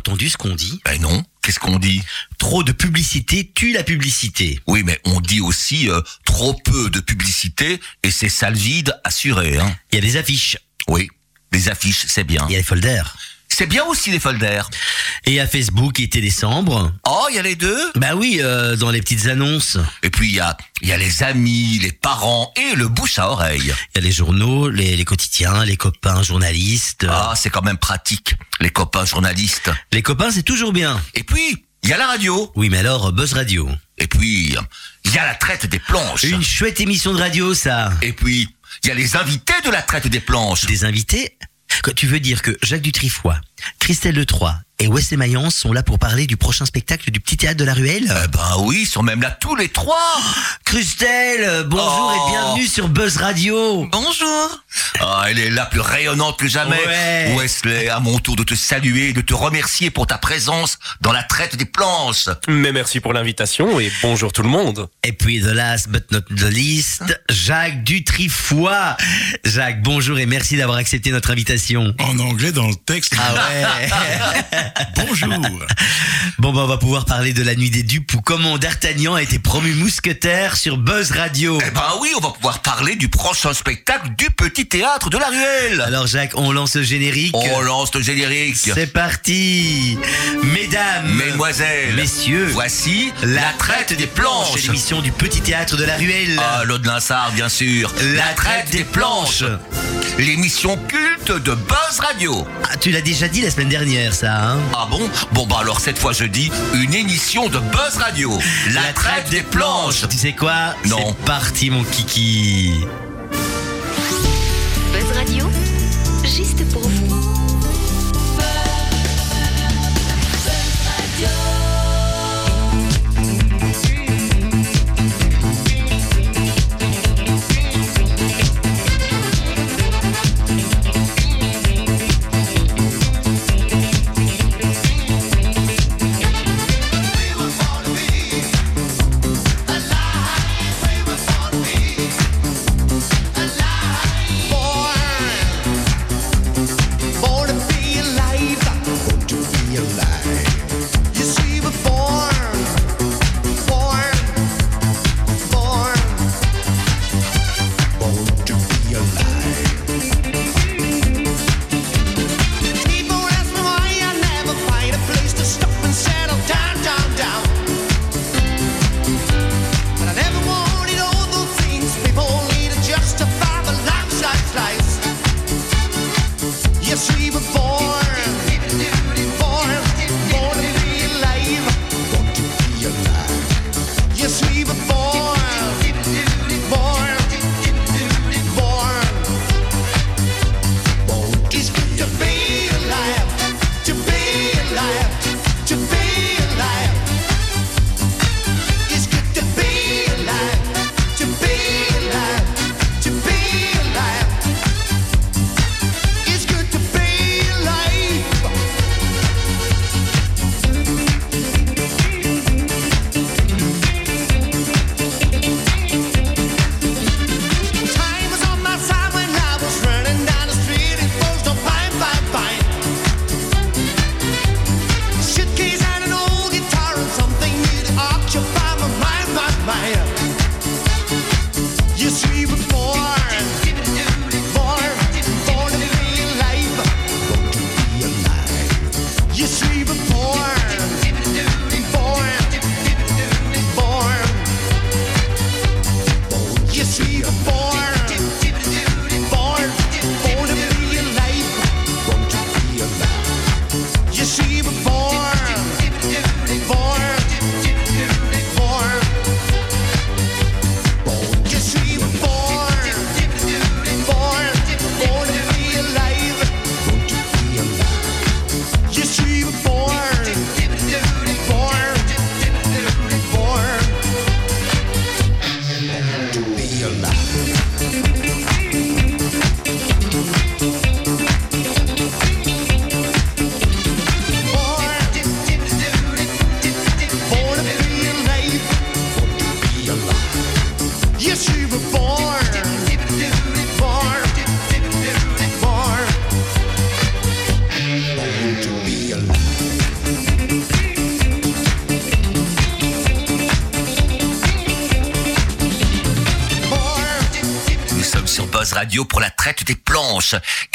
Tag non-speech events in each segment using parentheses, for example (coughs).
entendu ce qu'on dit Ben non. Qu'est-ce qu'on dit? Trop de publicité tue la publicité. Oui, mais on dit aussi euh, trop peu de publicité et c'est sale vide assuré. Hein. Il y a des affiches, Oui, les affiches, c'est bien. il y a les folders. C'est bien aussi les folders. Et il y a Facebook et Télécembre. Oh, il y a les deux? Bah oui, euh, dans les petites annonces. Et puis il y a, y a les amis, les parents et le bouche à oreille. Il y a les journaux, les, les quotidiens, les copains journalistes. Ah, c'est quand même pratique, les copains journalistes. Les copains, c'est toujours bien. Et puis, il y a la radio. Oui, mais alors, Buzz Radio. Et puis, il y a la traite des planches. Une chouette émission de radio, ça. Et puis, il y a les invités de la traite des planches. Des invités Tu veux dire que Jacques Dutrifoy, Christelle Letroy et Wesley Mayence sont là pour parler du prochain spectacle du Petit Théâtre de la Ruelle? Eh ben oui, ils sont même là tous les trois. (gasps) Christelle, bonjour Oh. et bienvenue sur Buzz Radio. Bonjour. Ah, elle est là plus rayonnante que jamais. Ouais. Wesley, à mon tour de te saluer et de te remercier pour ta présence dans la traite des planches. Mais merci pour l'invitation et bonjour tout le monde. Et puis, the last but not the least, Jacques Dutrifoy. Jacques, bonjour et merci d'avoir accepté notre invitation. En anglais dans le texte. Ah ouais (laughs) Bonjour. Bon, bah, on va pouvoir parler de la nuit des dupes ou comment D'Artagnan a été promu mousquetaire sur Buzz Radio. Eh ben oui, on va pouvoir parler du prochain spectacle du Petit Théâtre de la Ruelle. Alors, Jacques, on lance le générique. On lance le générique. C'est parti Mesdames, Mesdemoiselles, messieurs, voici la traite des planches. C'est l'émission du Petit Théâtre de la Ruelle. Ah, l'eau de Linsard, bien sûr. La traite des planches. L'émission culte de Buzz Radio. Ah, tu l'as déjà dit la semaine dernière, ça, hein Ah bon? Bon bah alors cette fois je dis une émission de Buzz Radio. La, traite des planches. Tu sais quoi? Non. C'est parti, mon kiki. Buzz Radio, juste pour vous.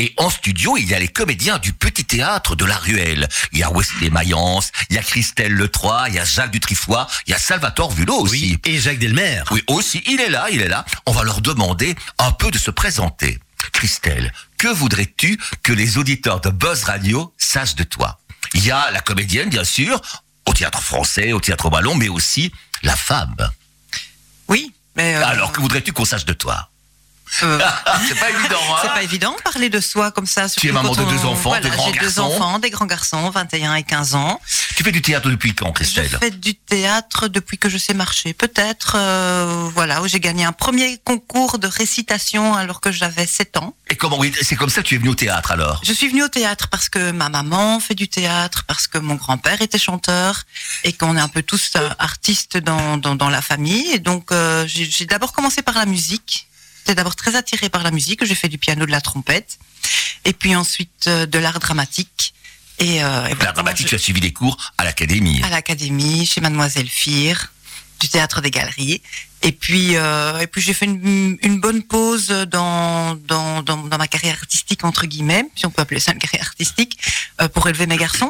Et en studio, il y a les comédiens du petit théâtre de la Ruelle. Il y a Wesley Mayence, il y a Christelle Le Troy, il y a Jacques Dutrifoy, il y a Salvatore Vulot aussi. Oui, et Jacques Delmer. Oui, aussi, il est là, il est là. On va leur demander un peu de se présenter. Christelle, que voudrais-tu que les auditeurs de Buzz Radio sachent de toi? Il y a la comédienne, bien sûr, au théâtre français, au théâtre ballon, mais aussi la femme. Oui, mais euh, Alors, que voudrais-tu qu'on sache de toi? Euh, C'est pas évident, hein c'est pas évident de parler de soi comme ça. surtout es maman de on- deux enfants, voilà, de grands J'ai deux garçons. enfants, des grands garçons, 21 et 15 ans. Tu fais du théâtre depuis quand, Je Christelle fais du théâtre depuis que je sais marcher. Peut-être, euh, voilà, où j'ai gagné un premier concours de récitation alors que j'avais 7 ans. Et comment oui, c'est comme ça que tu es venu au théâtre alors? Je suis venue au théâtre parce que ma maman fait du théâtre, parce que mon grand-père était chanteur et qu'on est un peu tous euh, artistes dans, dans, dans la famille. Et donc, euh, j'ai d'abord commencé par la musique. J'étais d'abord très attirée par la musique. J'ai fait du piano, de la trompette. Et puis ensuite, euh, de l'art dramatique. Et, euh, et voilà La dramatique, tu as suivi des cours à l'académie. à l'académie, chez Mademoiselle Fir, du théâtre des galeries. Et puis, euh, et puis j'ai fait une, une bonne pause dans, dans, dans, dans ma carrière artistique, entre guillemets, si on peut appeler ça une carrière artistique, euh, pour élever mes garçons,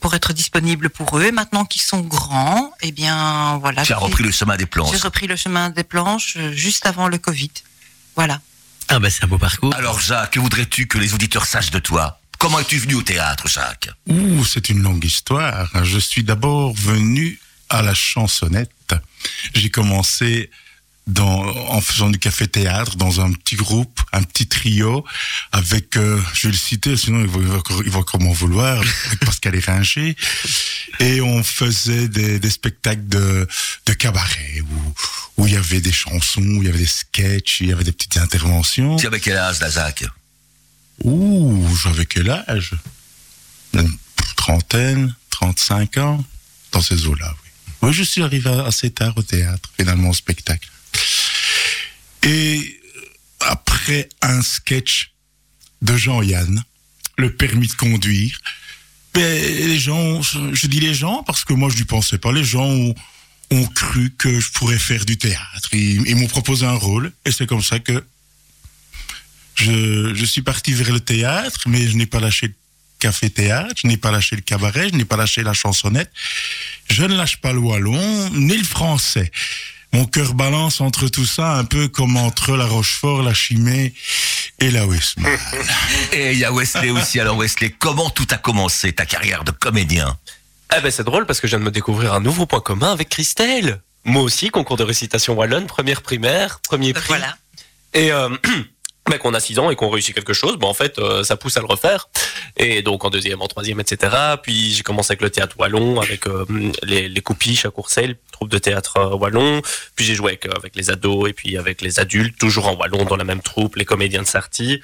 pour être disponible pour eux. Et maintenant qu'ils sont grands, eh bien, voilà. Tu as j'ai- repris le chemin des planches. J'ai repris le chemin des planches juste avant le Covid. Voilà. Ah bah c'est un beau parcours. Alors Jacques, que voudrais-tu que les auditeurs sachent de toi? Comment es-tu venu au théâtre, Jacques? Ouh, c'est une longue histoire. Je suis d'abord venu à la chansonnette. J'ai commencé dans, en faisant du café-théâtre dans un petit groupe, un petit trio, avec, euh, je vais le citer, sinon il va, il va m'en vouloir, avec Pascal Éringer. Et on faisait des, des spectacles de, de cabaret, où, où il y avait des chansons, où il y avait des sketchs, il y avait des petites interventions. Tu avais quel âge, Jacques Ouh, j'avais quel âge? Une trentaine, 35 ans, dans ces eaux-là, oui. Oui, je suis arrivé assez tard au théâtre, finalement, au spectacle. Et après un sketch de Jean-Yann, le permis de conduire, ben, les gens, je, je dis les gens parce que moi je n'y pensais pas, les gens ont, ont cru que je pourrais faire du théâtre. Ils, m'ont proposé un rôle et c'est comme ça que je, suis parti vers le théâtre, mais je n'ai pas lâché le café-théâtre, je n'ai pas lâché le cabaret, je n'ai pas lâché la chansonnette. Je ne lâche pas le wallon, ni le français. Mon cœur balance entre tout ça, un peu comme entre la Rochefort, la Chimay et la Westman. (laughs) Et il y a Wesley aussi. Alors Wesley, comment tout a commencé, ta carrière de comédien? Eh ben c'est drôle parce que je viens de me découvrir un nouveau point commun avec Christelle. Moi aussi, concours de récitation wallonne, première primaire, premier prix. Voilà. Et euh, (clears throat) ben, qu'on a 6 ans et qu'on réussit quelque chose, ben, en fait, euh, ça pousse à le refaire. Et donc en deuxième, en troisième, etc. Puis j'ai commencé avec le théâtre wallon, avec euh, les, les coupiches à Courcelles, troupe de théâtre euh, wallon. Puis j'ai joué avec, avec les ados et puis avec les adultes, toujours en wallon dans la même troupe, les comédiens de Sarty.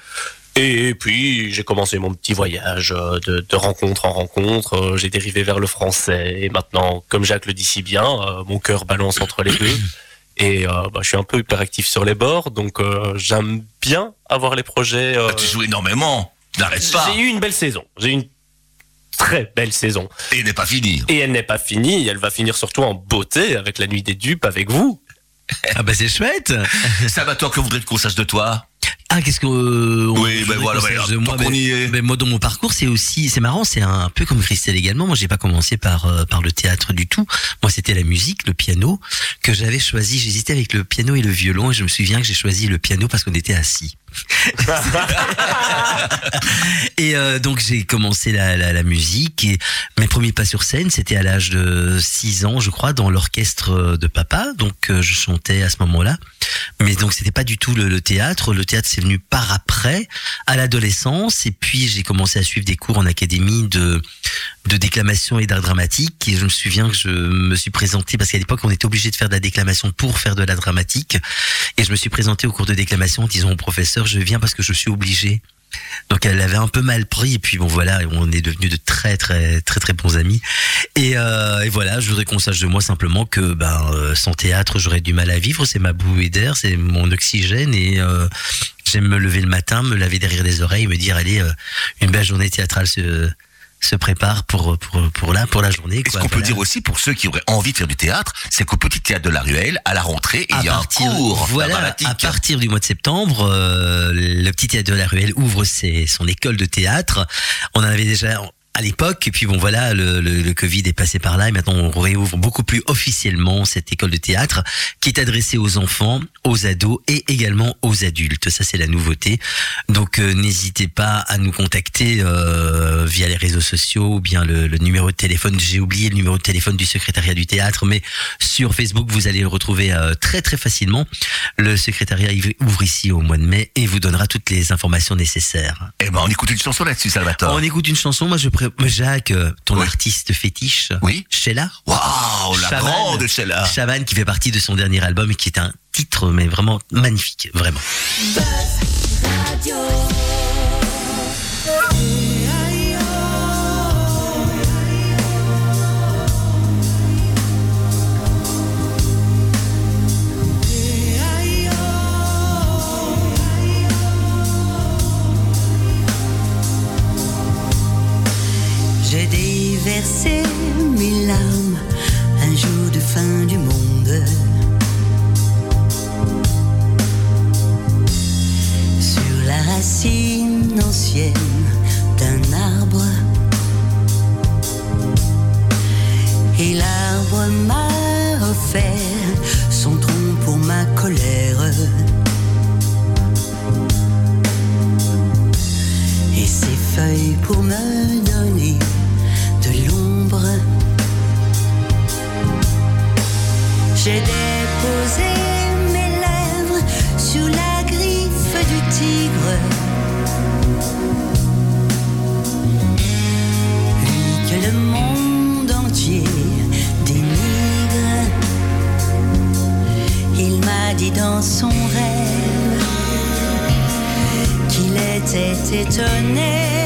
Et puis j'ai commencé mon petit voyage euh, de, de rencontre en rencontre. Euh, J'ai dérivé vers le français et maintenant, comme Jacques le dit si bien, euh, mon cœur balance entre les deux. (coughs) Et euh, bah, je suis un peu hyperactif sur les bords, donc euh, j'aime bien avoir les projets. euh, Tu joues énormément. N'arrête pas. J'ai eu une belle saison. J'ai eu une très belle saison. Et il n'est pas fini. Et elle n'est pas finie. Elle va finir surtout en beauté avec la nuit des dupes avec vous. (laughs) Ah bah c'est chouette. Salvatore, que voudrais-tu qu'on sache de toi? Ah qu'est-ce que euh, on- Oui, ben voilà, ben, de moi. qu'on ben- y est. ben, moi dans mon parcours c'est aussi c'est marrant c'est un peu comme Christelle également. Moi j'ai pas commencé par euh, par le théâtre du tout. Moi c'était la musique, le piano que j'avais choisi. J'hésitais avec le piano et le violon et je me souviens que j'ai choisi le piano parce qu'on était assis. (laughs) et euh, donc j'ai commencé la, la, la musique et mes premiers pas sur scène c'était à l'âge de 6 ans je crois dans l'orchestre de papa donc euh, je chantais à ce moment-là mais donc c'était pas du tout le, le théâtre. Le théâtre c'est venu par après à l'adolescence. Et puis j'ai commencé à suivre des cours en académie de de déclamation et d'art dramatique. Et je me souviens que je me suis présenté parce qu'à l'époque on était obligé de faire de la déclamation pour faire de la dramatique. Et je me suis présenté au cours de déclamation en disant au professeur je viens parce que je suis obligé donc elle avait un peu mal pris. Et puis bon voilà on est devenus de très très très très bons amis. Et, euh, et voilà je voudrais qu'on sache de moi simplement que ben euh, sans théâtre j'aurais du mal à vivre. C'est ma bouée d'air c'est mon oxygène. Et euh, j'aime me lever le matin me laver derrière les oreilles me dire allez une belle journée théâtrale ce se prépare pour pour pour là pour la journée. Et ce qu'on peut dire aussi pour ceux qui auraient envie de faire du théâtre, c'est qu'au Petit Théâtre de la Ruelle, à la rentrée, il y a un cours voilà, à partir du mois de septembre, euh, le petit théâtre de la Ruelle ouvre ses, son école de théâtre. On en avait déjà à l'époque, et puis bon voilà, le, le, le Covid est passé par là, et maintenant on réouvre beaucoup plus officiellement cette école de théâtre qui est adressée aux enfants, aux ados et également aux adultes. Ça c'est la nouveauté. Donc euh, n'hésitez pas à nous contacter euh, via les réseaux sociaux ou bien le, le numéro de téléphone. J'ai oublié le numéro de téléphone du secrétariat du théâtre, mais sur Facebook vous allez le retrouver euh, très très facilement. Le secrétariat ouvre ici au mois de mai et vous donnera toutes les informations nécessaires. Eh ben, on écoute une chanson là-dessus, Salvatore. On écoute une chanson. Moi je pré... Jacques, euh, ton Oui. artiste fétiche, Oui. Sheila. Waouh, la grande Sheila. Chavannes qui fait partie de son dernier album et qui est un titre mais vraiment magnifique, vraiment. Déversé mes larmes un jour de fin du monde. Sur la racine ancienne d'un arbre. Et l'arbre m'a offert son tronc pour ma colère. et ses feuilles pour me donner J'ai déposé mes lèvres sur la griffe du tigre. Lui que le monde entier dénigre. Il m'a dit dans son rêve qu'il était étonné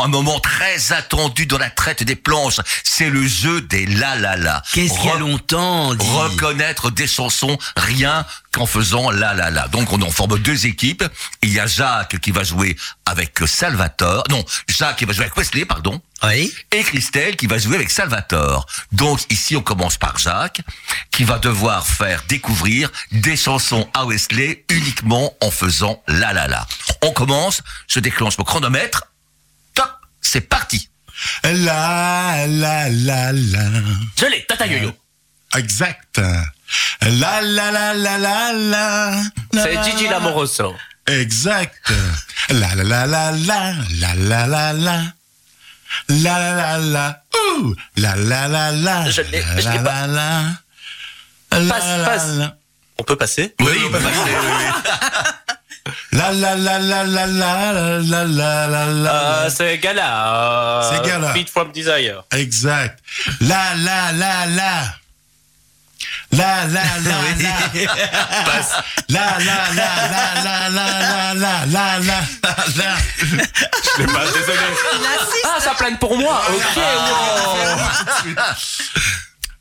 Un moment très attendu dans la traite des planches, c'est le jeu des la la la. Qu'est-ce qu'il y a longtemps dit. reconnaître des chansons rien qu'en faisant la la la. Donc on en forme deux équipes. Il y a Jacques qui va jouer avec Salvatore. Non, Jacques qui va jouer avec Wesley, pardon. Oui. Et Christelle qui va jouer avec Salvatore. Donc ici on commence par Jacques qui va devoir faire découvrir des chansons à Wesley uniquement en faisant la la la. On commence, je déclenche mon chronomètre. C'est parti. La la la la. Je l'ai, Tata Yo-Yo. Exact. La la la la la la. C'est Gigi Lamoroso. Exact. La la la la la la la la la. La la la la. Ouh. La la la la. Je l'ai- je la l'ai la la. La Passe, la passe. la. On peut passer? Oui, on peut passer. (laughs) La la la la la la la la la la Euh, la. C'est Gala. euh, C'est Gala. Beat from Desire. Exact. La la la la. La la la la. La la la la la la la la la la la. Je l'ai pas, désolé. Ah, ça plane pour moi. Ok, wow.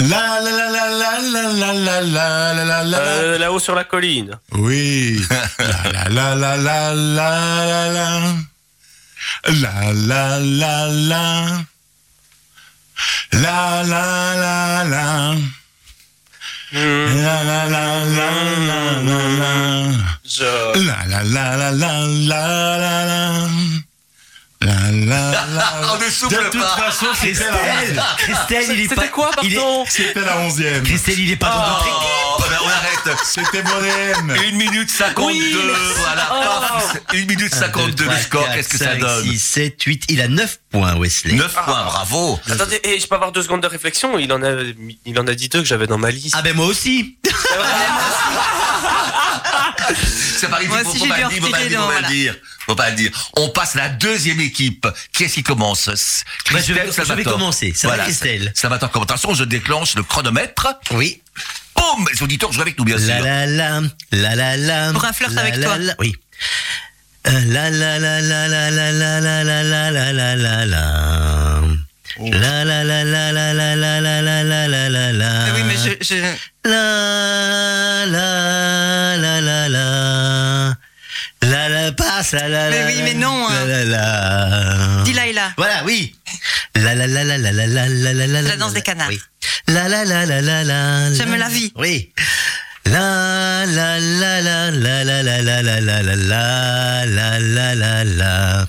La la la la la la la la la la la la. Euh, Là-haut sur la colline. Oui. La la la la la la la la. La la la la. La la la la. Hmm, La la la la la la la. La la la la la. (laughs) On ne souffle De toute pas. façon, c'était la Christelle. Christelle, il est C'était pas. quoi, il est- pardon C'était la onzième. Christelle, il est pas dans notre équipe. Oh, ben, on arrête. C'était Bohème. 1 minute 52. Oui, voilà. Oh. 1 minute 52 le score. Qu'est-ce que ça donne 6, 7, 8. Il a 9 points, Wesley. 9 points, bravo. Attendez, et je peux avoir deux secondes de réflexion Il en a, il en a dit deux que j'avais dans ma liste. Ah ben moi aussi. (laughs) C'est pas, faut, Moi faut, aussi, faut j'ai pas le dire, faut pas le dire, faut dans- pas le voilà. dire. Faut pas le dire. On passe à la deuxième équipe. Qui est-ce qui commence Bah, je vais- Christelle, je Salvatore. vais commencer. Ça va, Christelle Salvatore, commence. Attention, je déclenche le chronomètre. Oui. Boum Les auditeurs jouent avec nous, bien sûr. La la la, la la la. Pour un flirt la, avec la, toi. la, oui. Euh, La la la la la la la la la la la la la la. La la la la la la la la la la la la la. Ah oui, mais je, je... La la la la la. La la passe la la Mais la. oui, la, mais non, hein. La la la. Dis Laila. Voilà, oui. La la la la la la la la la la. La danse des canards. Oui. La la la la la la. J'aime la- la vie. Oui. La la la la la la la la la la la la la la la la.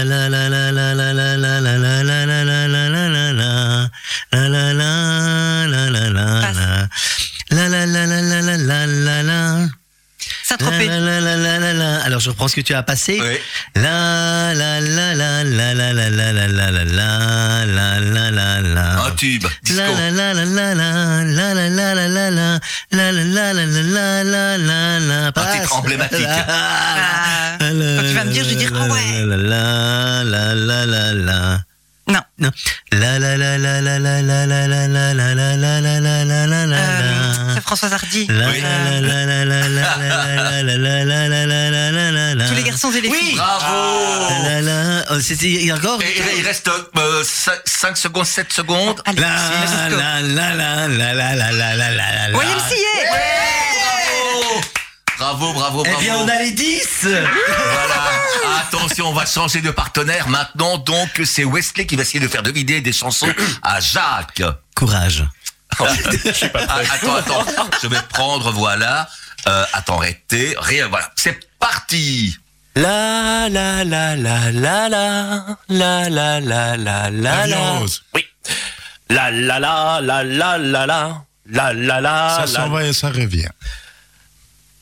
la je reprends ce que tu as passé. Oui. La la la la la la la la la la la la la la la la. Un tube. Disco. La la la la la la la la la la la la la la la la la la la titre emblématique. Ah, quand tu vas me dire, je vais dire, ah ouais. La la la la la la. Non. Non. La la la la la la la la la la la la la la la la la la Euh, la. c'est Françoise Hardy. La Oui. la la la la la la la la la la la la la la la la. Tous les garçons et les Oui. filles. Bravo La la la. Oh, C'était encore. Et il reste 5 secondes, 7 secondes. La la la la la la la la la la la. YMCA. Bravo Bravo, bravo, Eh bien, on a les 10 Voilà. Attention, on va changer de partenaire maintenant. Donc, c'est Wesley qui va essayer de faire deviner des chansons à Jacques. Courage. Ah, attends, attends. Je vais prendre, voilà. Euh, attends, arrêtez. Rien, voilà. C'est parti. La la la la la la la la la la la La. Oui. La la la la la la la la la la Ça la s'en va et ça revient.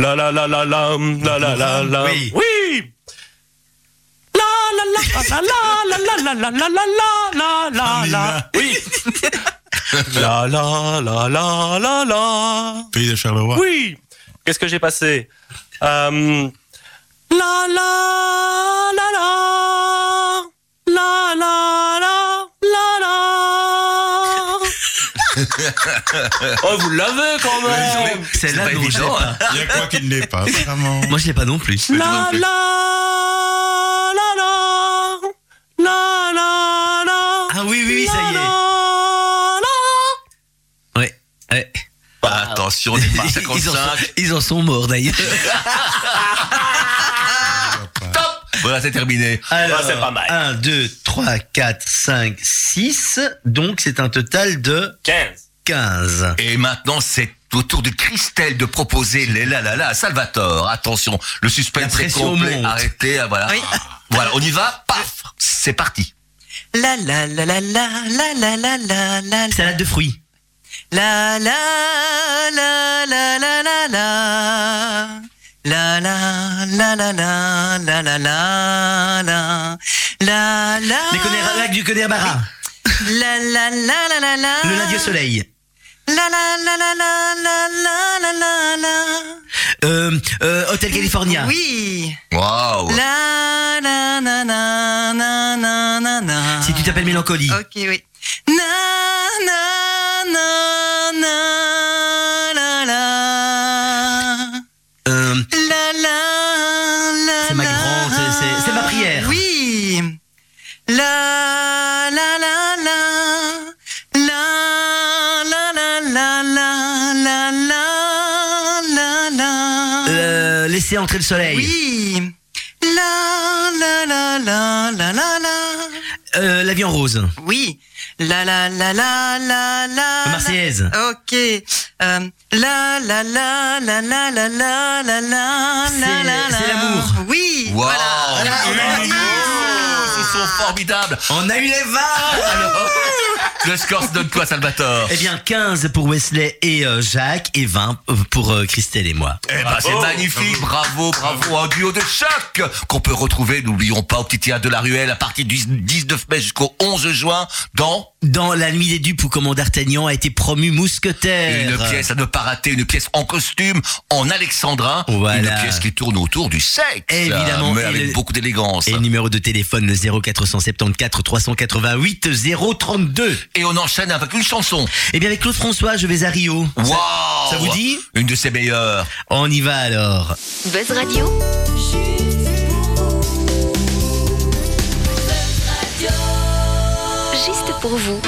la la la la la la la la la la la Oui. oui la la la la la la la la la la la la la oui la la la la la la Pays de Charleroi. oui qu'est-ce que j'ai passé euh, la la la la la la la la (laughs) oh vous l'avez quand même C'est là l'ai évident, pas. hein. Il y a quoi qui ne l'est pas, vraiment? Moi, je l'ai pas non plus. la la la la la la la Ah oui, oui, oui, ça y est. Ouais. ouais. Attention, on est pas à Ils, en sont, 55. ils en sont morts d'ailleurs. (laughs) Voilà, c'est terminé. Alors, c'est pas mal. 1, 2, 3, 4, 5, 6. Donc, c'est un total de 15 15. Et maintenant, c'est au tour de Christelle de proposer les la la la à Salvatore. Attention, le suspense est complet. monte. Arrêtez, ah, voilà. Oui. Voilà, on y va. Paf, c'est parti. La la la la la la la la la la Salade de fruits. La la la la la la la La la la la la la la la la La la Les lac du Connemara. La la la la la la Le lundi au soleil. La la la la la la la la la la Euh, euh, Hôtel California. Oui Waouh. La na na na na na na na Si tu t'appelles Mélancolie. Ok, oui. Na, laisser entrer le soleil. Oui. La, la, la, la, la, la, la. Euh, la vie en rose. Oui. La la la la la la. La Marseillaise. Ok. Euh, la la la la la la la la la la la. c'est l'amour. Oui. Voilà. Oh, Ils sont formidables. On a eu les 20 alors. Le score se donne quoi, Salvatore Eh bien, 15 pour Wesley et euh, Jacques et 20 pour euh, Christelle et moi. Eh ben, c'est magnifique, bravo, bravo, un duo de choc qu'on peut retrouver, n'oublions pas, au petit théâtre de la Ruelle à partir du 19 mai jusqu'au 11 juin dans Dans La Nuit des Dupes où comment d'Artagnan a été promu mousquetaire. une pièce à ne pas rater, une pièce en costume, en alexandrin, Voilà. une pièce qui tourne autour du sexe, Évidemment, mais avec le- beaucoup d'élégance. Et le numéro de téléphone le 0474 388 032. Et on enchaîne avec une chanson. Eh bien avec Claude François, je vais à Rio. Waouh ça vous dit Une de ses meilleures. On y va alors. Buzz Radio, juste pour vous.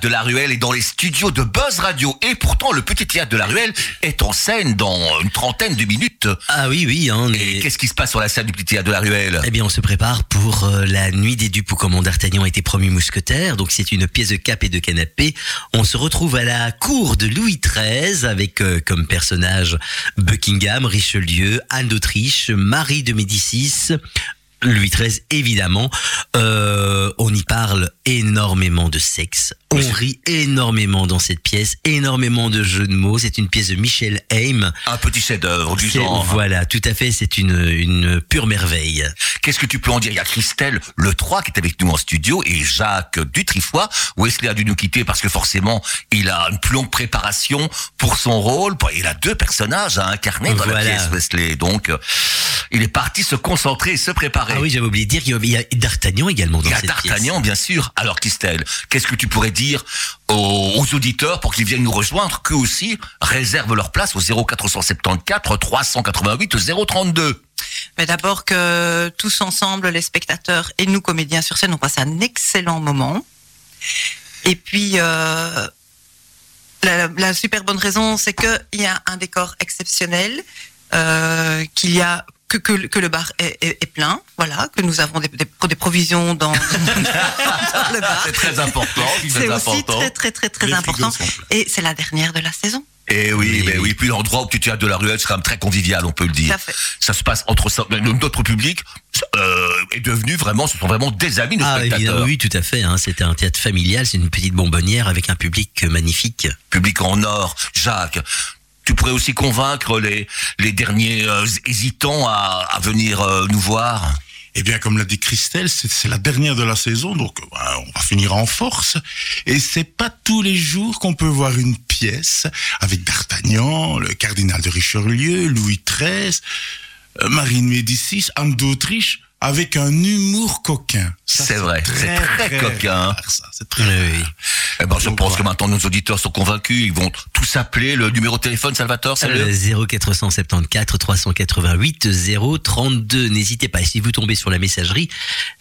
Théâtre de la Ruelle est dans les studios de Buzz Radio. Et pourtant, le petit théâtre de la Ruelle est en scène dans une trentaine de minutes. Ah oui, oui. Hein, Et qu'est-ce qui se passe sur la scène du petit théâtre de la Ruelle? Eh bien, on se prépare pour euh, la nuit des dupes où comment d'Artagnan a été promu mousquetaire. Donc, c'est une pièce de cap et de canapé. On se retrouve à la cour de Louis XIII avec euh, comme personnage Buckingham, Richelieu, Anne d'Autriche, Marie de Médicis. Louis XIII, évidemment. Euh, on y parle énormément de sexe. On rit énormément dans cette pièce, énormément de jeux de mots. C'est une pièce de Michel Haim. Un petit chef-d'œuvre du genre. Voilà, tout à fait. C'est une, une pure merveille. Qu'est-ce que tu peux en dire? Il y a Christelle Le 3 qui est avec nous en studio et Jacques Dutrifoy. Wesley a dû nous quitter parce que forcément, il a une plus longue préparation pour son rôle. Il a deux personnages à incarner dans la pièce, Wesley. Donc, euh, il est parti se concentrer et se préparer. Ah oui, j'avais oublié de dire qu'il y a D'Artagnan également dans Il y a D'Artagnan, bien sûr. Alors, Christelle, qu'est-ce que tu pourrais dire aux, aux auditeurs pour qu'ils viennent nous rejoindre, qu'eux aussi réservent leur place au 0474 388 032 Mais d'abord que tous ensemble, les spectateurs et nous comédiens sur scène, on passe un excellent moment. Et puis, euh, la, la super bonne raison, c'est qu'il y a un décor exceptionnel, euh, qu'il y a que, que, que le bar est, est- est plein, voilà, que nous avons des, des, des provisions dans, (laughs) dans le bar. C'est très important. C'est très aussi important. très très très très Les important. Et c'est la dernière de la saison. Et oui, Oui, mais oui. oui. Puis l'endroit où tu théâtre de la ruelle, c'est quand même très convivial, on peut le Tout dire. à fait. Ça se passe entre ça- notre public euh, est devenu vraiment, ce sont vraiment des amis, nos Ah, spectateurs. évidemment, oui, tout à fait. Hein. C'était un théâtre familial, c'est une petite bonbonnière avec un public magnifique. Public en or, Jacques. Tu pourrais aussi convaincre les les derniers euh, hésitants à, à venir euh, nous voir? Eh bien, comme l'a dit Christelle, c'est la dernière de la saison, donc euh, bah, on va finir en force. Et c'est pas tous les jours qu'on peut voir une pièce avec D'Artagnan, le cardinal de Richelieu, Louis XIII, Marie de Médicis, Anne d'Autriche, avec un humour coquin. C'est vrai, c'est très coquin. rare, ça, c'est très Oui. Eh ben, je Donc, pense que maintenant nos auditeurs sont convaincus. Ils vont tous appeler le numéro de téléphone, Salvatore. c'est le- Euh, 0474 388 032. N'hésitez pas. Et si vous tombez sur la messagerie,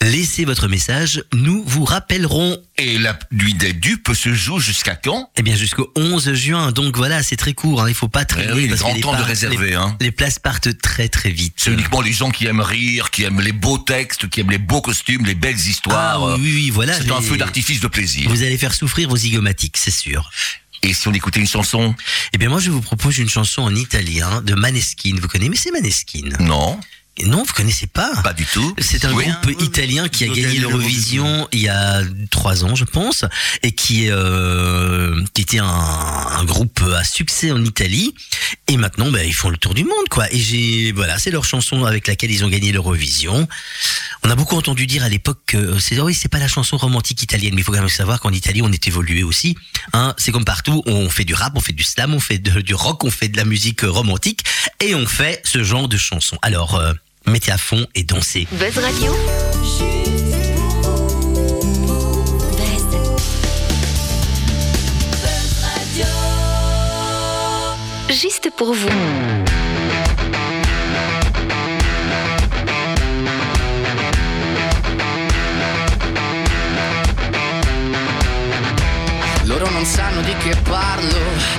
laissez votre message. Nous vous rappellerons. Et la nuit des dupes se joue jusqu'à quand? Eh bien, jusqu'au 11 juin. Donc voilà, c'est très court. Hein. Il faut pas traîner. Eh oui, il est parce que grand les temps de réserver. Les, Hein. les places partent très très vite. C'est uniquement les gens qui aiment rire, qui aiment les beaux textes, qui aiment les beaux costumes, les belles Ah, histoires. oui, oui, oui, voilà. C'est un feu d'artifice de plaisir. Vous allez faire souffrir vos zygomatiques, c'est sûr. Et si on écoutait une chanson? Eh bien, moi, je vous propose une chanson en italien de Maneskin. Vous connaissez, Maneskin? Non, non, vous connaissez pas. pas du tout. C'est un Oui. groupe italien qui a gagné l'Eurovision il y a trois ans, je pense, et qui euh, qui était un, un groupe à succès en Italie. Et maintenant, ben, ils font le tour du monde, quoi. Et j'ai voilà, c'est leur chanson avec laquelle ils ont gagné l'Eurovision. On a beaucoup entendu dire à l'époque que c'est oui, c'est pas la chanson romantique italienne, mais il faut quand même savoir qu'en Italie, on est évolué aussi. Hein, c'est comme partout, on fait du rap, on fait du slam, on fait de- du rock, on fait de la musique euh, romantique, et on fait ce genre de chansons. Alors, euh, mettez à fond et dansez. Buzz Radio, Juste pour vous. Buzz. Buzz Radio. juste pour vous. Loro non sanno di che parlo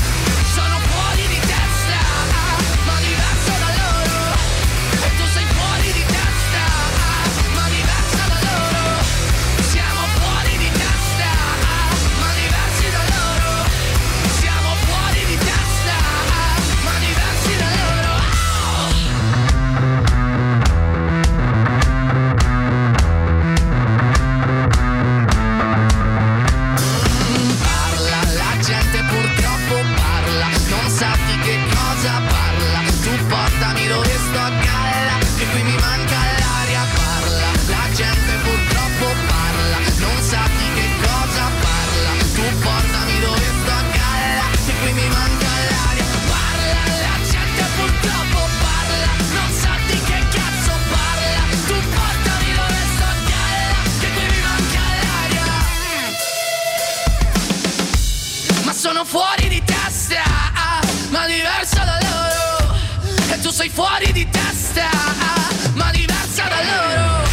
sono fuori di testa, ma diversa da loro. E tu sei fuori di testa, ma diversa da loro.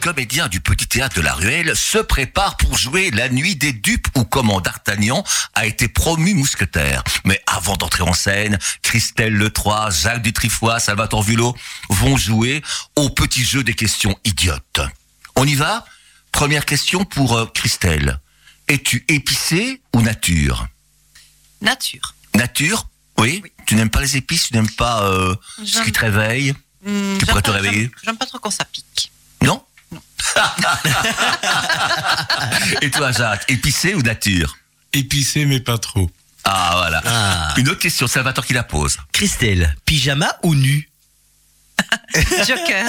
Comédiens du petit théâtre de la Ruelle se préparent pour jouer La Nuit des Dupes où comment D'Artagnan a été promu mousquetaire. Mais avant d'entrer en scène, Christelle Letroy, Jacques Dutrifoy, Salvatore Vulot vont jouer au petit jeu des questions idiotes. On y va? Première question pour euh, Christelle. Es-tu épicé ou nature? Nature. Nature oui. Tu n'aimes pas les épices Tu n'aimes pas euh, ce qui te réveille? Hmm, Tu pourrais te réveiller? J'aime pas trop quand ça pique. (laughs) Et toi, Jacques, épicé ou nature Épicé, mais pas trop. Ah, voilà. Ah. Une autre question, Salvatore qui la pose. Christelle, pyjama ou nu (laughs) Joker.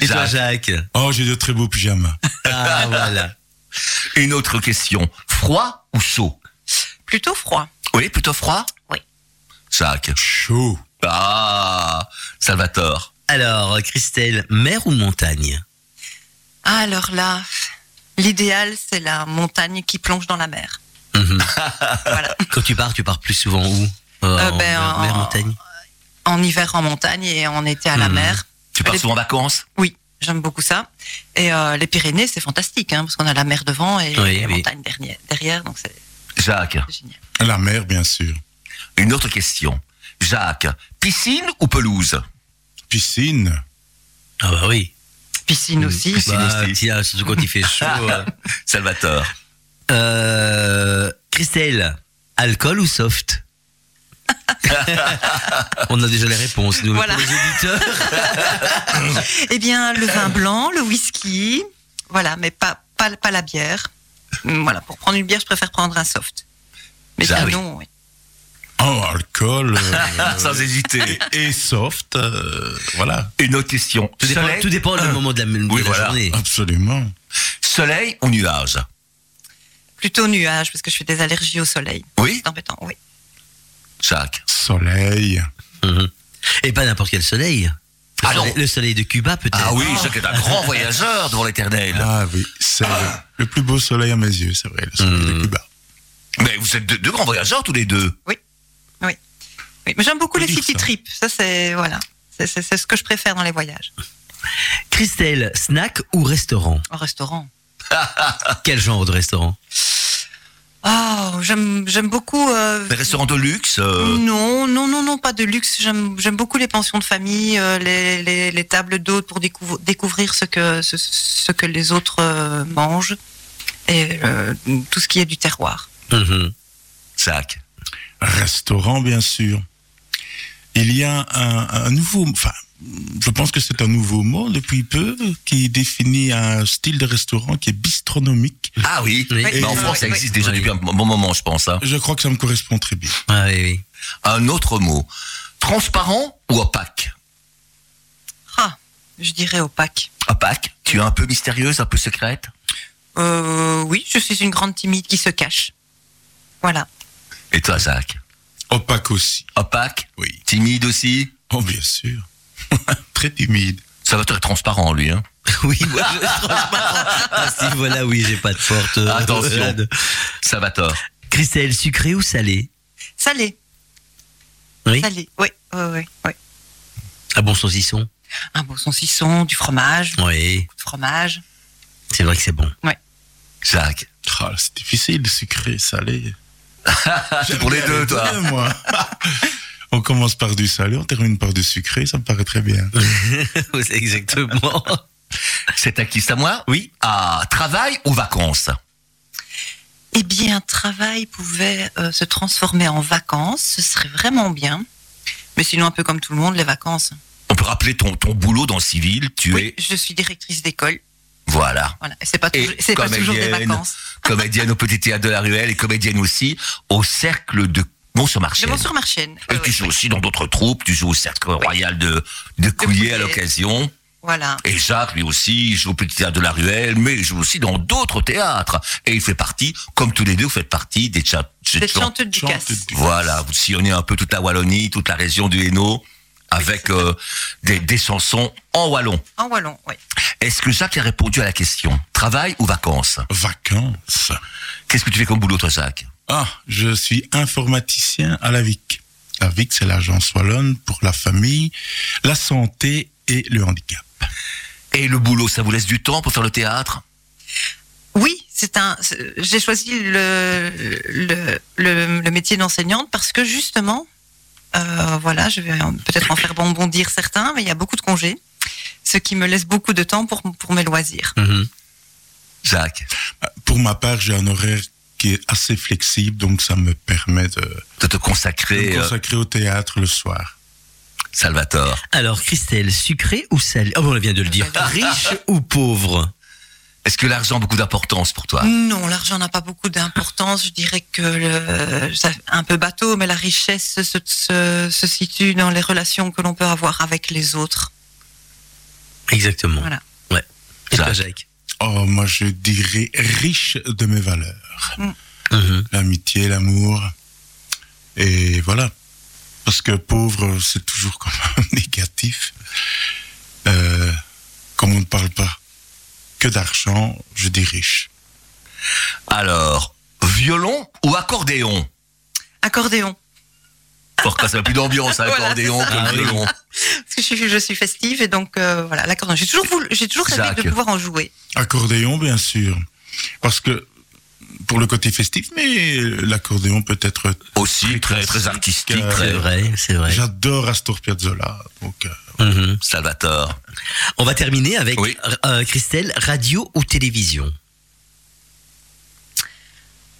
Et toi, Jacques. Jacques Oh, j'ai de très beaux pyjamas. Ah, voilà. Une autre question. Froid ou chaud Plutôt froid. Oui, plutôt froid Oui. Jacques. Chaud. Ah, Salvatore. Alors, Christelle, mer ou montagne? Ah, alors là, l'idéal, c'est la montagne qui plonge dans la mer. Mhm. (laughs) Voilà. Quand tu pars, tu pars plus souvent où? Euh, Euh, en ben, mer, en- mer, montagne? En hiver en montagne et en été à la Mhm. mer. Tu pars Les- souvent en vacances? Oui, j'aime beaucoup ça. Et euh, les Pyrénées, c'est fantastique, hein, parce qu'on a la mer devant et Oui, les oui. montagnes derrière, derrière donc c'est Jacques. génial. La mer, bien sûr. Une autre question. Jacques, piscine ou pelouse? Piscine. Ah bah oui. Piscine aussi. Piscine Bah, aussi. tiens, surtout quand il fait chaud. (laughs) euh. Salvatore. Euh, Christelle, alcool ou soft? (laughs) On a déjà les réponses, nous, Voilà. pour les auditeurs. (laughs) Eh bien, le vin blanc, le whisky, voilà, mais pas, pas, pas la bière. Voilà, pour prendre une bière, je préfère prendre un soft. Mais sinon, oui. Oh, alcool. euh, (laughs) Sans hésiter. et soft. euh, voilà. Une autre question. Tout dépend, Soleil, tout dépend du moment de la, de Oui, la voilà. journée. Absolument. soleil ou nuage? Plutôt nuage, parce que je fais des allergies au soleil. Oui, C'est embêtant, oui. Jacques. Soleil. Mhm. Et pas n'importe quel soleil. Le, Ah soleil non. le soleil de Cuba, peut-être. Ah oui, Jacques est un grand voyageur devant l'éternel. Ah oui, c'est le plus beau soleil à mes yeux, c'est vrai, le soleil de Mm. Cuba. Mais vous êtes deux, deux grands voyageurs tous les deux. Oui, mais j'aime beaucoup les city trips. Ça, c'est voilà, c'est ce que je préfère dans les voyages. (laughs) Christelle, snack ou restaurant? En restaurant. (laughs) Quel genre de restaurant? Oh, j'aime beaucoup. euh, Des restaurants de luxe. euh, Non, non, non, non, pas de luxe. J'aime beaucoup les pensions de famille, euh, les, les, les tables d'hôtes pour découvrir, découvrir ce que ce, ce que les autres euh, mangent et euh, tout ce qui est du terroir. Mhm. Jacques. Restaurant, bien sûr. Il y a un, un nouveau, enfin, je pense que c'est un nouveau mot depuis peu qui définit un style de restaurant qui est bistronomique. Ah oui, Oui. mais en France ça existe déjà depuis un bon moment, je pense. hein. Je crois que ça me correspond très bien. Ah oui, oui. Un autre mot. Transparent ou opaque? Ah, je dirais opaque. Opaque. Tu es un peu mystérieuse, un peu secrète? Euh, oui, je suis une grande timide qui se cache. Voilà. Et toi, Jacques Opaque aussi. Opaque? Oui. Timide aussi? Oh, bien sûr. (laughs) très timide. Ça va être transparent, lui. Hein? (laughs) Oui, moi, je transparent. Ah si, voilà, oui, j'ai pas de porte. euh, Attention. Ça va tort. Christelle, sucré ou salé? Salé, Oui? salé. Oui, oui, oui, oui. Ah bon saucisson? Un bon saucisson, du fromage, Oui, beaucoup de fromage. c'est vrai que c'est bon. Jacques. Ah, c'est difficile, sucré, salé. (laughs) C'est pour les deux, toi. Ouais, moi. (laughs) on commence par du salé, on termine par du sucré, ça me paraît très bien. (laughs) c'est exactement. C'est à qui C'est à moi? Oui. Ah, travail ou vacances? Eh bien, travail pouvait euh, se transformer en vacances, ce serait vraiment bien. Mais sinon, un peu comme tout le monde, les vacances. On peut rappeler ton, ton boulot dans le civil. Tu Oui, es, je suis directrice d'école. Voilà, c'est pas, toujours- c'est pas toujours des comédienne. vacances. (laughs) comédienne au Petit Théâtre de la Ruelle et comédienne aussi au Cercle de Mont-sur-Marchienne. Je sur Marchienne. Et tu joues aussi dans d'autres troupes. Tu joues au Cercle Royal de, de Couillet à l'occasion. Voilà. Et Jacques, lui aussi, il joue au Petit Théâtre de la Ruelle, mais il joue aussi dans d'autres théâtres. Et il fait partie, comme tous les deux, vous faites partie des. Des chanteuses du Chante casse. du- Voilà, vous sillonnez un peu toute la Wallonie, toute la région du Hainaut, avec euh, des, des chansons en wallon. En wallon, oui. Est-ce que Jacques a répondu à la question Travail ou vacances? Vacances. Qu'est-ce que tu fais comme boulot, toi, Jacques? Ah, je suis informaticien à la VIC. La VIC, c'est l'agence wallonne pour la famille, la santé et le handicap. Et le boulot, ça vous laisse du temps pour faire le théâtre? Oui, c'est un. J'ai choisi le, le, le, le métier d'enseignante parce que justement, euh, voilà, je vais peut-être en faire bonbondir certains, mais il y a beaucoup de congés, ce qui me laisse beaucoup de temps pour, pour mes loisirs. Mhm. Jacques, Pour ma part, j'ai un horaire qui est assez flexible, donc ça me permet de, de te de consacrer. me euh, consacrer au théâtre le soir. Salvatore. Alors, Christelle, sucré ou salé Oh, on vient de le dire. Riche ou pauvre? Est-ce que l'argent a beaucoup d'importance pour toi? Non, l'argent n'a pas beaucoup d'importance. Je dirais que le, ça- un peu bateau, mais la richesse se, se- se situe dans les relations que l'on peut avoir avec les autres. Exactement. Voilà. Ouais. Et toi, Jacques. Oh, moi, je dirais riche de mes valeurs. Mhm. L'amitié, l'amour. Et voilà. Parce que pauvre, c'est toujours comme (laughs) négatif. Euh, comme on ne parle pas que d'argent, je dis riche. Alors, violon ou accordéon? Accordéon. Pourquoi ça n'a plus d'ambiance, (laughs) Voilà, accordéon violon Parce que je suis, je suis festive et donc euh, voilà, l'accordéon. J'ai toujours voulu, j'ai toujours rêvé de pouvoir en jouer. Accordéon, bien sûr. Parce que, pour le côté festif, mais l'accordéon peut être Aussi très, artistique, euh, C'est vrai, c'est vrai. J'adore Astor Piazzolla. Donc, euh, Mhm. Salvatore. On va terminer avec Oui. euh, Christelle, radio ou télévision?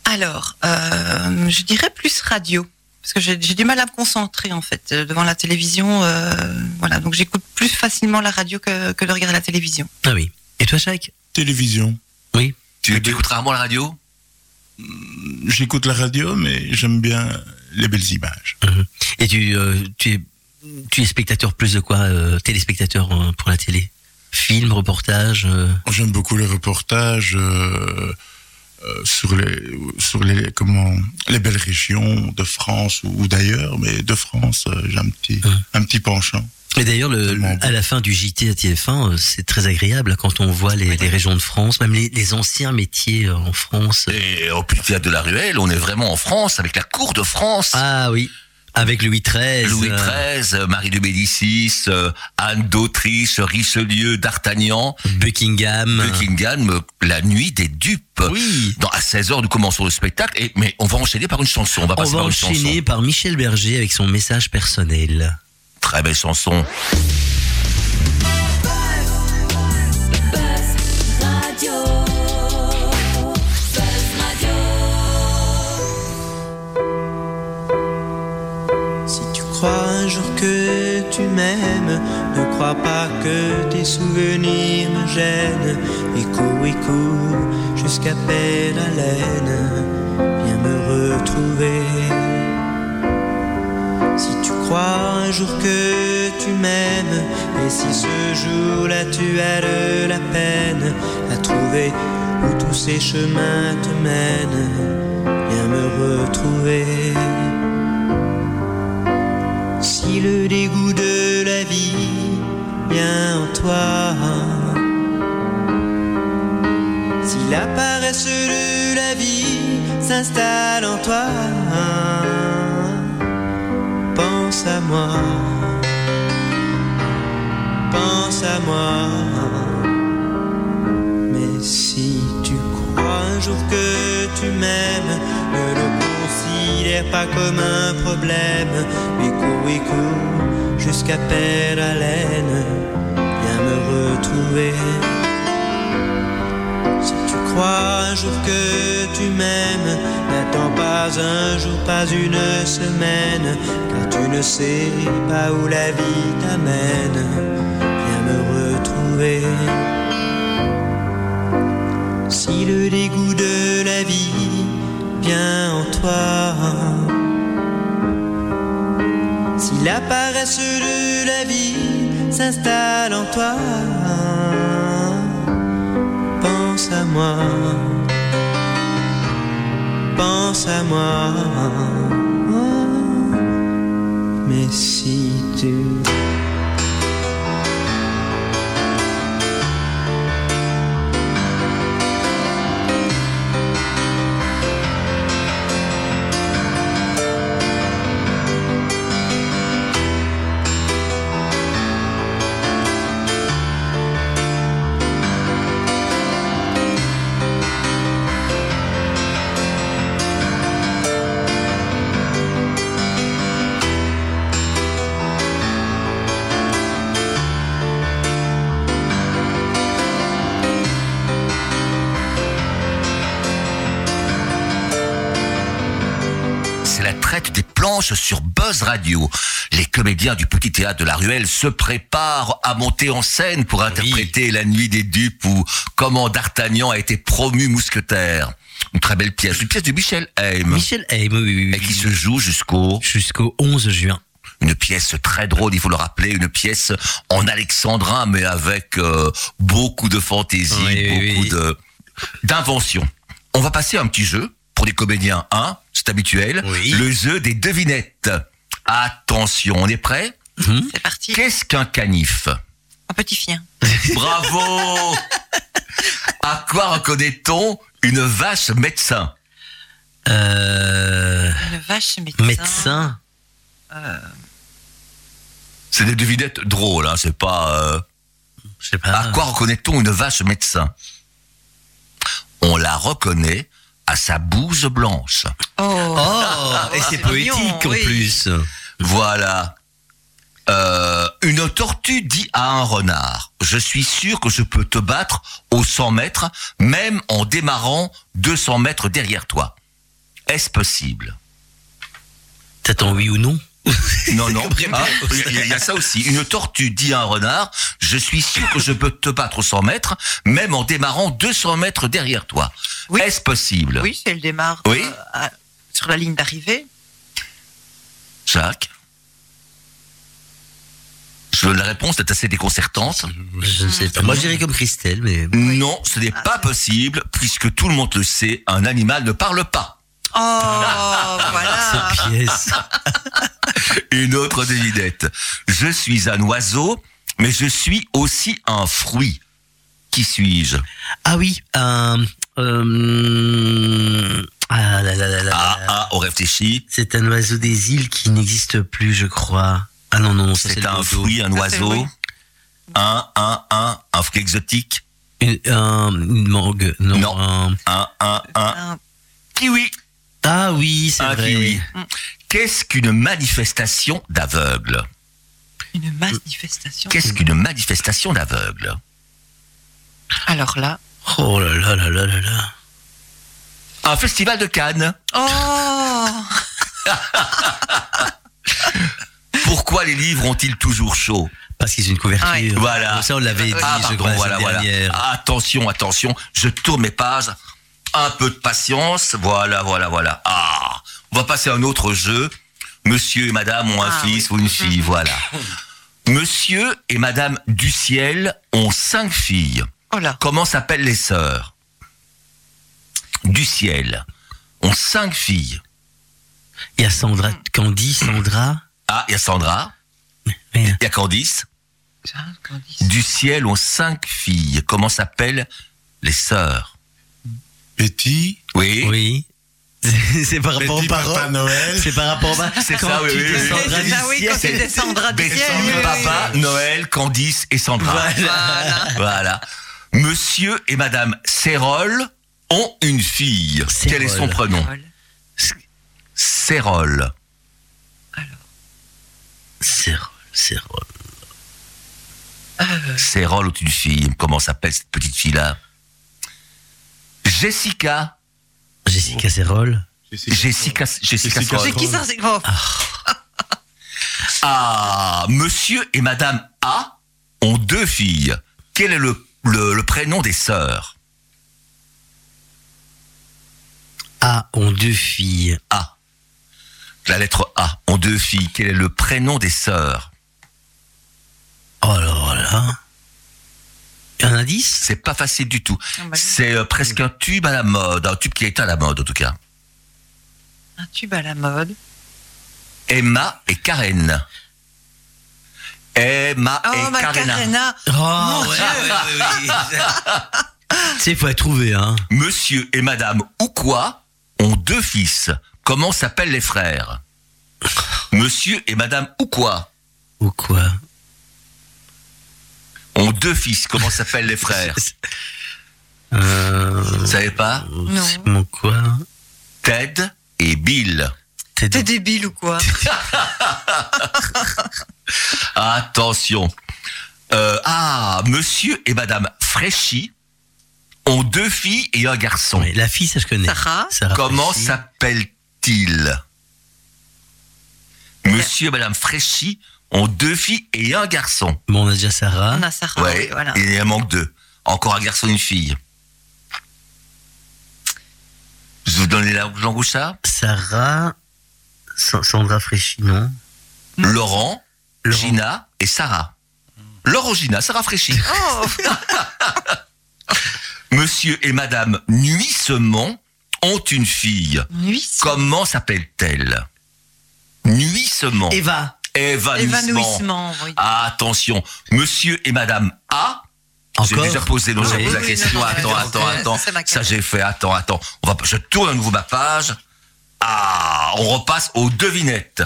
Alors, euh, je dirais plus radio. Parce que j'ai du mal à me concentrer en fait euh, devant la télévision. euh, voilà, donc j'écoute plus facilement la radio que, que de regarder la télévision. Ah oui. Et toi, Jacques? Télévision. Oui. Tu, tu écoutes rarement la radio? J'écoute la radio, mais j'aime bien les belles images. Et tu, euh, tu, es, tu es spectateur plus de quoi euh, Téléspectateur euh, pour la télé? Film, reportage euh, J'aime beaucoup les reportages euh, euh, sur les sur les comment les belles régions de France ou, ou d'ailleurs, mais de France, euh, j'ai un petit un petit penchant. Et d'ailleurs, à la fin du JT à TF1, euh, c'est très agréable quand on voit les, les régions de France, même les, les anciens métiers euh, en France. Et au plus théâtre de la Ruelle, on est vraiment en France, avec la cour de France. Ah oui, avec Louis XIII. Louis euh, XIII, Marie de Médicis, euh, Anne d'Autriche, Richelieu, D'Artagnan, Buckingham. Buckingham, euh, la nuit des dupes. Oui. Dans, à 16h, nous commençons le spectacle, et, mais on va enchaîner par une chanson. On va On passer va par une enchaîner chanson. par Michel Berger avec son message personnel. Très belle chanson. Si tu crois un jour que tu m'aimes, ne crois pas que tes souvenirs me gênent. Et cours, jusqu'à peine haleine, viens me retrouver. Crois un jour que tu m'aimes, et si ce jour-là tu as de la peine à trouver où tous ces chemins te mènent, viens me retrouver. Si le dégoût de la vie vient en toi, si la paresse de la vie s'installe en toi, pense à moi, pense à moi. Mais si tu crois un jour que tu m'aimes, ne le considère pas comme un problème. Et cours, jusqu'à perdre haleine, viens me retrouver. Crois un jour que tu m'aimes, n'attends pas un jour, pas une semaine, car tu ne sais pas où la vie t'amène. Viens me retrouver. Si le dégoût de la vie vient en toi, si la paresse de la vie s'installe en toi, pense à moi, pense à moi. Mais si tu Sur Buzz Radio. Les comédiens du petit théâtre de la Ruelle se préparent à monter en scène pour interpréter La Nuit des Dupes ou Comment d'Artagnan a été promu mousquetaire. Une très belle pièce, une pièce de Michel Haim. Michel Haim, oui, oui, oui. Et qui se joue jusqu'au Jusqu'au 11 juin. une pièce très drôle, il faut le rappeler, une pièce en alexandrin, mais avec euh, beaucoup de fantaisie, oui, beaucoup oui. de d'invention. On va passer à un petit jeu pour les comédiens 1, c'est habituel, Oui. le jeu des devinettes. Attention, on est prêt C'est parti. Qu'est-ce qu'un canif? Un petit chien. Bravo (laughs) À quoi reconnaît-on une vache médecin? Euh, Une vache médecin. médecin. C'est des devinettes drôles, hein, c'est pas... euh, Je sais pas. À quoi reconnaît-on une vache médecin? On la reconnaît à sa bouse blanche. Oh. Oh, et c'est c'est poétique mignon, en oui. plus. Voilà. Euh, une tortue dit à un renard, je suis sûr que je peux te battre aux 100 mètres, même en démarrant 200 mètres derrière toi. Est-ce possible? T'attends oui ou non? (laughs) Non, non. Ah. Il y, a- ça aussi. Une tortue dit à un renard, je suis sûr que je peux te battre aux 100 mètres, même en démarrant 200 mètres derrière toi. Oui. Est-ce possible? Oui, si elle démarre Oui. euh, à- sur la ligne d'arrivée. Jacques? Je, La réponse est assez déconcertante. Je ne sais pas. Moi, je dirais comme Christelle, mais. Non, ce n'est pas possible, puisque tout le monde le sait, un animal ne parle pas. Oh, (laughs) voilà. Cette pièce. (laughs) Une autre devinette. Je suis un oiseau, mais je suis aussi un fruit. Qui suis-je? Ah oui, un. euh, ah là là là là. Ah, ah, on réfléchit. C'est un oiseau des îles qui n'existe plus, je crois. Ah non, non, c'est un fruit, un oiseau. Un, un, un, un fruit exotique. Une, un- une mangue. Non. Non. un- Un, un, un. Un- Kiwi. Ah oui, c'est Un vrai. kiwi. Qu'est-ce qu'une manifestation d'aveugle Une manifestation. Qu'est-ce qu'une manifestation d'aveugle Alors là. Oh là là là là là là. Un festival de Cannes. Oh (laughs) Pourquoi les livres ont-ils toujours chaud Parce qu'ils ont une couverture. Ah. Voilà. Ça, on l'avait dit, Ah, je pardon, crois, la voilà, voilà. dernière. Attention, attention, je tourne mes pages. Un peu de patience. Voilà, voilà, voilà. Ah, on va passer à un autre jeu. Monsieur et madame ont un Ah, fils oui. ou une fille, voilà. (laughs) Monsieur et madame Duciel ont cinq filles. Oh là. Comment s'appellent les sœurs? Duciel ont cinq filles. Il y a Sandra, Candy, Sandra. Ah, il y a Sandra, il y a Candice. Du ciel ont cinq filles. Comment s'appellent les sœurs? Betty, Oui. Oui. (laughs) C'est par rapport aux Betty Papa. Noël. C'est par rapport à. C'est ça, oui, oui, oui. Ça, oui, quand tu c'est- descendras du ciel. Papa, oui. Noël, Candice et Sandra. Voilà. Voilà. Monsieur et Madame Sérol ont une fille. Quel est son Sérol. prénom Paul. Sérol. Cérol, Cérol. Sérol ont une fille. Comment s'appelle cette petite fille-là? Jessica. Jessica Cérol. Jessica, Jessica, Jessica c'est- oh. (laughs) Ah, monsieur et madame A ont deux filles. Quel est le, le, le prénom des sœurs? A ont deux filles. A. La lettre A ont deux filles. Quel est le prénom des sœurs? Oh là là. Un indice C'est pas facile du tout. Ah, bah, C'est euh, presque un tube à la mode, un tube qui est à la mode en tout cas. Un tube à la mode. Emma et Karen. Emma Oh, et ma Karena. Karena. Oh, Mon ouais, Dieu. ouais, ouais, ouais. (laughs) Tu sais, faut la trouver, hein. Monsieur et madame ou quoi ont deux fils. Comment s'appellent les frères? (laughs) Monsieur et madame ou quoi Ou quoi ont deux fils. Comment s'appellent les frères (laughs) Euh. Vous savez pas Non. Mon quoi Ted et Bill. T'es débile ou quoi (laughs) Attention. Euh, ah, monsieur et madame Fréchy ont deux filles et un garçon. La fille, ça je connais. Sarah Sarah Comment s'appelle-t-il Monsieur et Madame Fréchy ont deux filles et un garçon. Bon, on a déjà Sarah. On a Sarah, ouais, oui, voilà. et il en manque deux. Encore un garçon et une fille. Je vous donne la Jean Gouchard Sarah. Sa- Sandra Fréchy, non Laurent, Laurent. Gina et Sarah. Laurent, Gina, Sarah Fréchy. Oh, (laughs) Monsieur et Madame Nuissemont ont une fille. nuit. Comment s'appelle-t-elle? Nuissemont. Eva. Évanouissement. Évanouissement, oui. Attention, Monsieur et Madame A. J'ai Encore déjà posé, non, Oui, la question. non, non, attends, attends, attends. Ça j'ai fait. Attends, attends. On va, je tourne à nouveau ma page. Ah, on repasse aux devinettes.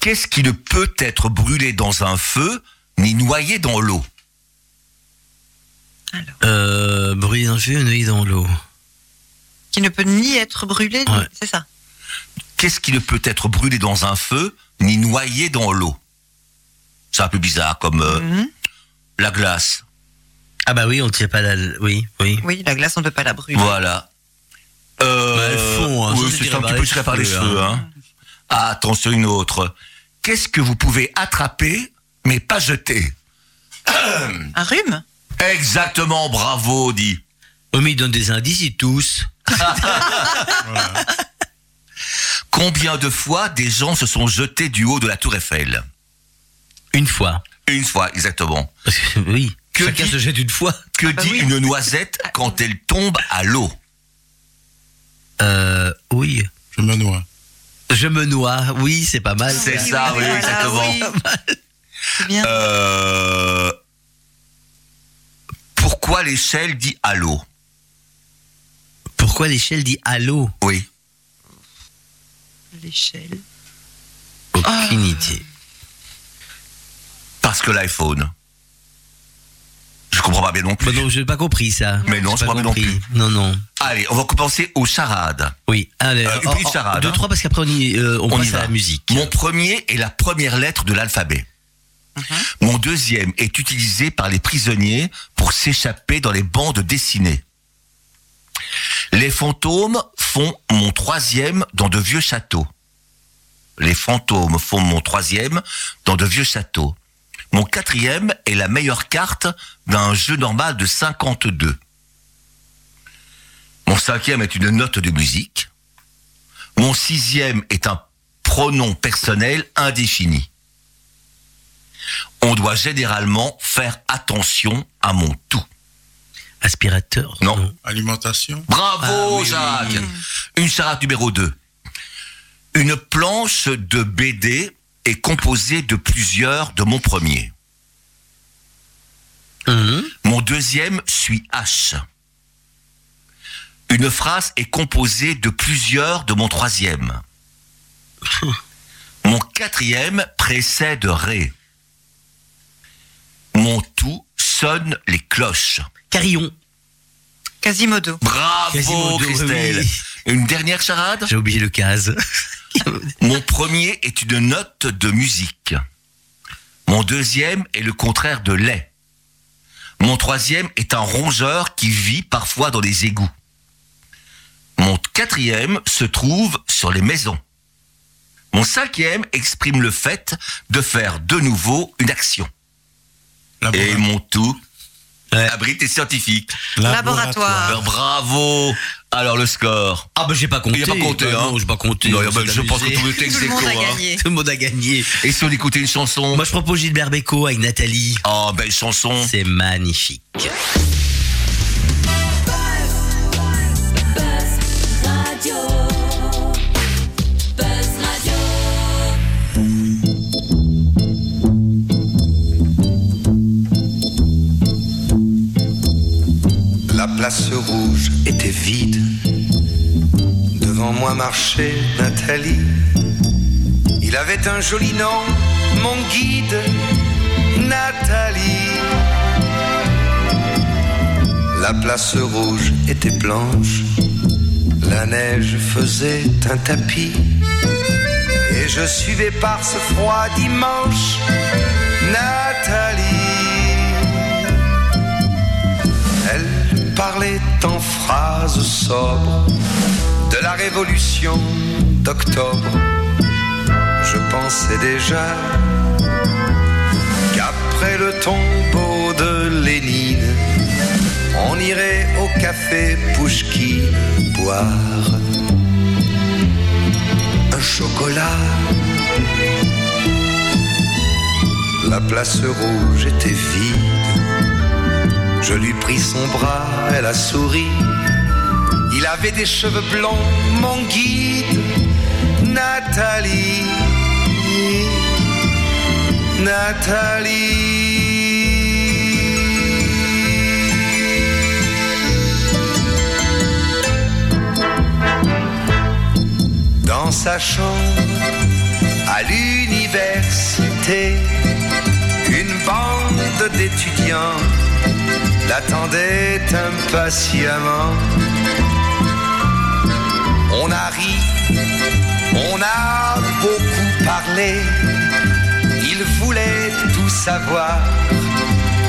Qu'est-ce qui ne peut être brûlé dans un feu ni noyé dans l'eau? Euh, bruit d'un feu, nuit dans l'eau. Qui ne peut ni être brûlé, Ouais. c'est ça. Qu'est-ce qui ne peut être brûlé dans un feu ni noyé dans l'eau C'est un peu bizarre, comme euh, Mhm. la glace. Ah bah oui, on tient pas la... Oui, oui. Oui, la glace, on ne peut pas la brûler. Voilà. Euh, Bah, elles font, hein, oui, c'est un par petit les peu tiré par les cheveux, hein. Hein. Ah, attention, une autre. Qu'est-ce que vous pouvez attraper, mais pas jeter? Un rhume? Exactement, bravo, dit. Oh, mais ils donnent des indices, ils tous. (laughs) (laughs) Combien de fois des gens se sont jetés du haut de la tour Eiffel Une fois. Une fois, exactement. (laughs) Oui. Que Chacun dit- se jette une fois. Que bah dit oui. une noisette quand elle tombe à l'eau Euh, oui. Je me noie. Je me noie. Oui, c'est pas mal. C'est oui, ça, oui, oui, voilà, exactement. oui. C'est bien. Euh, Pourquoi l'échelle dit à l'eau? Pourquoi l'échelle dit allô Oui. L'échelle. Aucune idée. Parce que l'iPhone. Je comprends pas bien non plus. Bah non, j'ai pas compris ça. Mais non, je pas crois pas non compris. plus. Non, non. Allez, on va commencer aux charades. Oui. Allez, Euh, une oh, petite oh, charade, Deux, hein. trois, parce qu'après on, y, euh, on, On y passe à la musique. Mon premier est la première lettre de l'alphabet. Mon deuxième est utilisé par les prisonniers pour s'échapper dans les bandes dessinées. Les fantômes font mon troisième dans de vieux châteaux. Les fantômes font mon troisième dans de vieux châteaux. Mon quatrième est la meilleure carte d'un jeu normal de 52. Mon cinquième est une note de musique. Mon sixième est un pronom personnel indéfini. On doit généralement faire attention à mon tout. Aspirateur. Non. Alimentation. Bravo Ah oui, Jacques. oui. Une charade numéro 2. Une planche de BD est composée de plusieurs de mon premier. Mhm. Mon deuxième suit H. Une phrase est composée de plusieurs de mon troisième. (laughs) Mon quatrième précède Ré. Mon tout sonne les cloches. Carillon. Quasimodo. Bravo Quasimodo, Christelle. oui. Une dernière charade? J'ai oublié le case. (laughs) Mon premier est une note de musique. Mon deuxième est le contraire de lait. Mon troisième est un rongeur qui vit parfois dans les égouts. Mon quatrième se trouve sur les maisons. Mon cinquième exprime le fait de faire de nouveau une action. Et mon tout Ouais. abrite et scientifique. Laboratoire. Alors bravo Alors le score Ah bah j'ai pas compté. Il a pas compté, Bah hein. Non, j'ai pas compté. Non, bah, je pense que tout le texte est monde a con, hein. gagné. Tout le monde a gagné. Et si on écoutait une chanson Moi je propose Gilbert Bécaud avec Nathalie. Oh, belle chanson C'est magnifique. Place rouge était vide. Devant moi marchait Nathalie. Il avait un joli nom, mon guide, Nathalie. La place rouge était blanche. La neige faisait un tapis. Et je suivais par ce froid dimanche Nathalie. Parlait en phrases sobres de la révolution d'octobre. je pensais déjà qu'après le tombeau de Lénine, on irait au café Pouchki boire un chocolat. La place rouge était vide. Je lui pris son bras, elle a souri. Il avait des cheveux blonds, mon guide, Nathalie. Nathalie. Dans sa chambre, à l'université, une bande d'étudiants l'attendait impatiemment. On a ri, on a beaucoup parlé, il voulait tout savoir.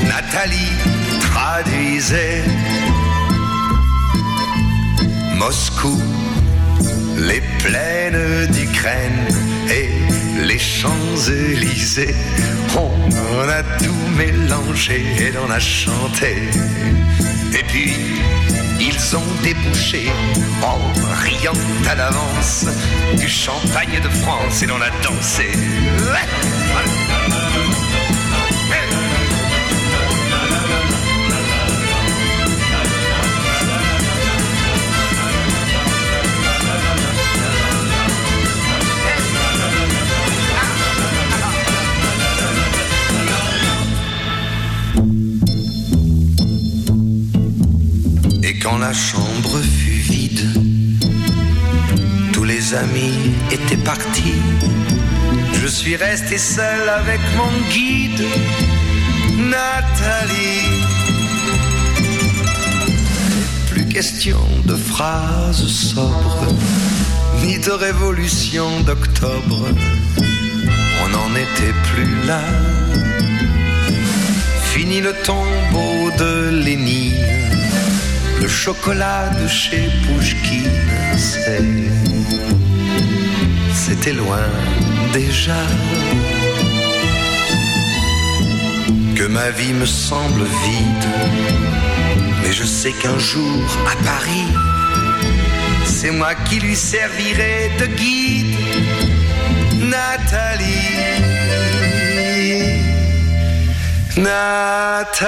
Nathalie traduisait Moscou, les plaines d'Ukraine et les Champs-Élysées. On a tout mélangé et l'on a chanté. Et puis, ils ont débouché en riant à l'avance du champagne de France et l'on a dansé. Et quand la chambre fut vide, tous les amis étaient partis. Je suis resté seul avec mon guide, Nathalie. Plus question de phrases sobres, ni de révolution d'octobre. On n'en était plus là. Fini le tombeau de Lénine le chocolat de chez Pouchkine, c'était loin déjà. Que ma vie me semble vide, mais je sais qu'un jour à Paris, c'est moi qui lui servirai de guide, Nathalie. Nathalie.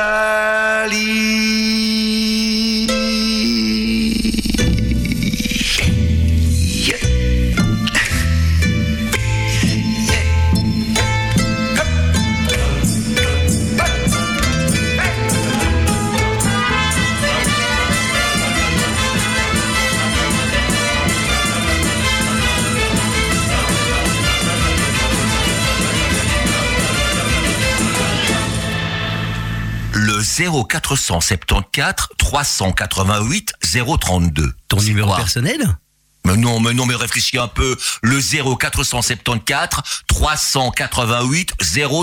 0474 388 032. Ton numéro personnel Mais non, mais non, mais réfléchis un peu. Le 0474 388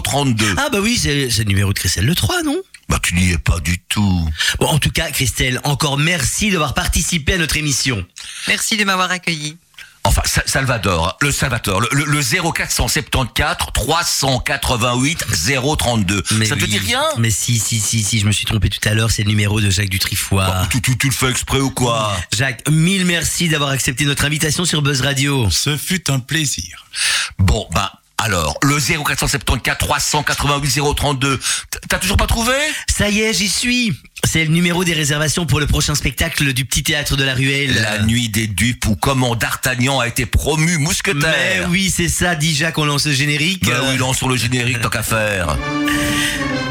032. Ah bah oui, c'est c'est le numéro de Christelle Le 3, non? Bah tu n'y es pas du tout. Bon, en tout cas, Christelle, encore merci d'avoir participé à notre émission. Merci de m'avoir accueilli. Enfin, Sa- Salvador, le Salvador, le, le, le 0474 388 032. Mais Ça te dit rien? Mais si, si, si, si, je me suis trompé tout à l'heure, c'est le numéro de Jacques Dutrifoy. Bah, tu, tu, tu le fais exprès ou quoi? Jacques, mille merci d'avoir accepté notre invitation sur Buzz Radio. Ce fut un plaisir. Bon, bah, alors, le 0474 388 032, t- t'as toujours pas trouvé? Ça y est, j'y suis. C'est le numéro des réservations pour le prochain spectacle du Petit Théâtre de la Ruelle. La nuit des dupes ou comment D'Artagnan a été promu Mais mousquetaire. oui, c'est ça, dit Jacques, on lance le générique. Bah oui, lance sur le générique, tant qu'à faire.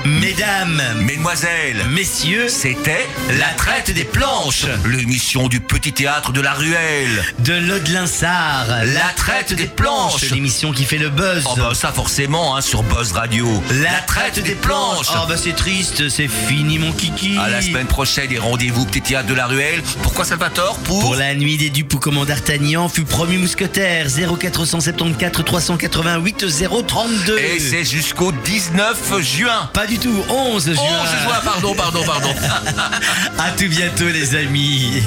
Mesdames, Mesdemoiselles, messieurs, c'était La Traite des Planches, l'émission du petit théâtre de la Ruelle. de l'Aude-Linsard, La Traite des Planches. l'émission qui fait le buzz. Oh bah ça forcément, hein, sur Buzz Radio. La traite des planches. Oh bah c'est triste, c'est fini mon kiki. À la semaine prochaine et rendez-vous petit théâtre de la Ruelle. Pourquoi Salvatore Pour, Pour la nuit des dupes où comment d'Artagnan fut promu mousquetaire 0474 388 032. Et c'est jusqu'au 19 juin. pas du tout 11 juin. 11 juin, pardon, pardon, pardon. (laughs) à tout bientôt les amis.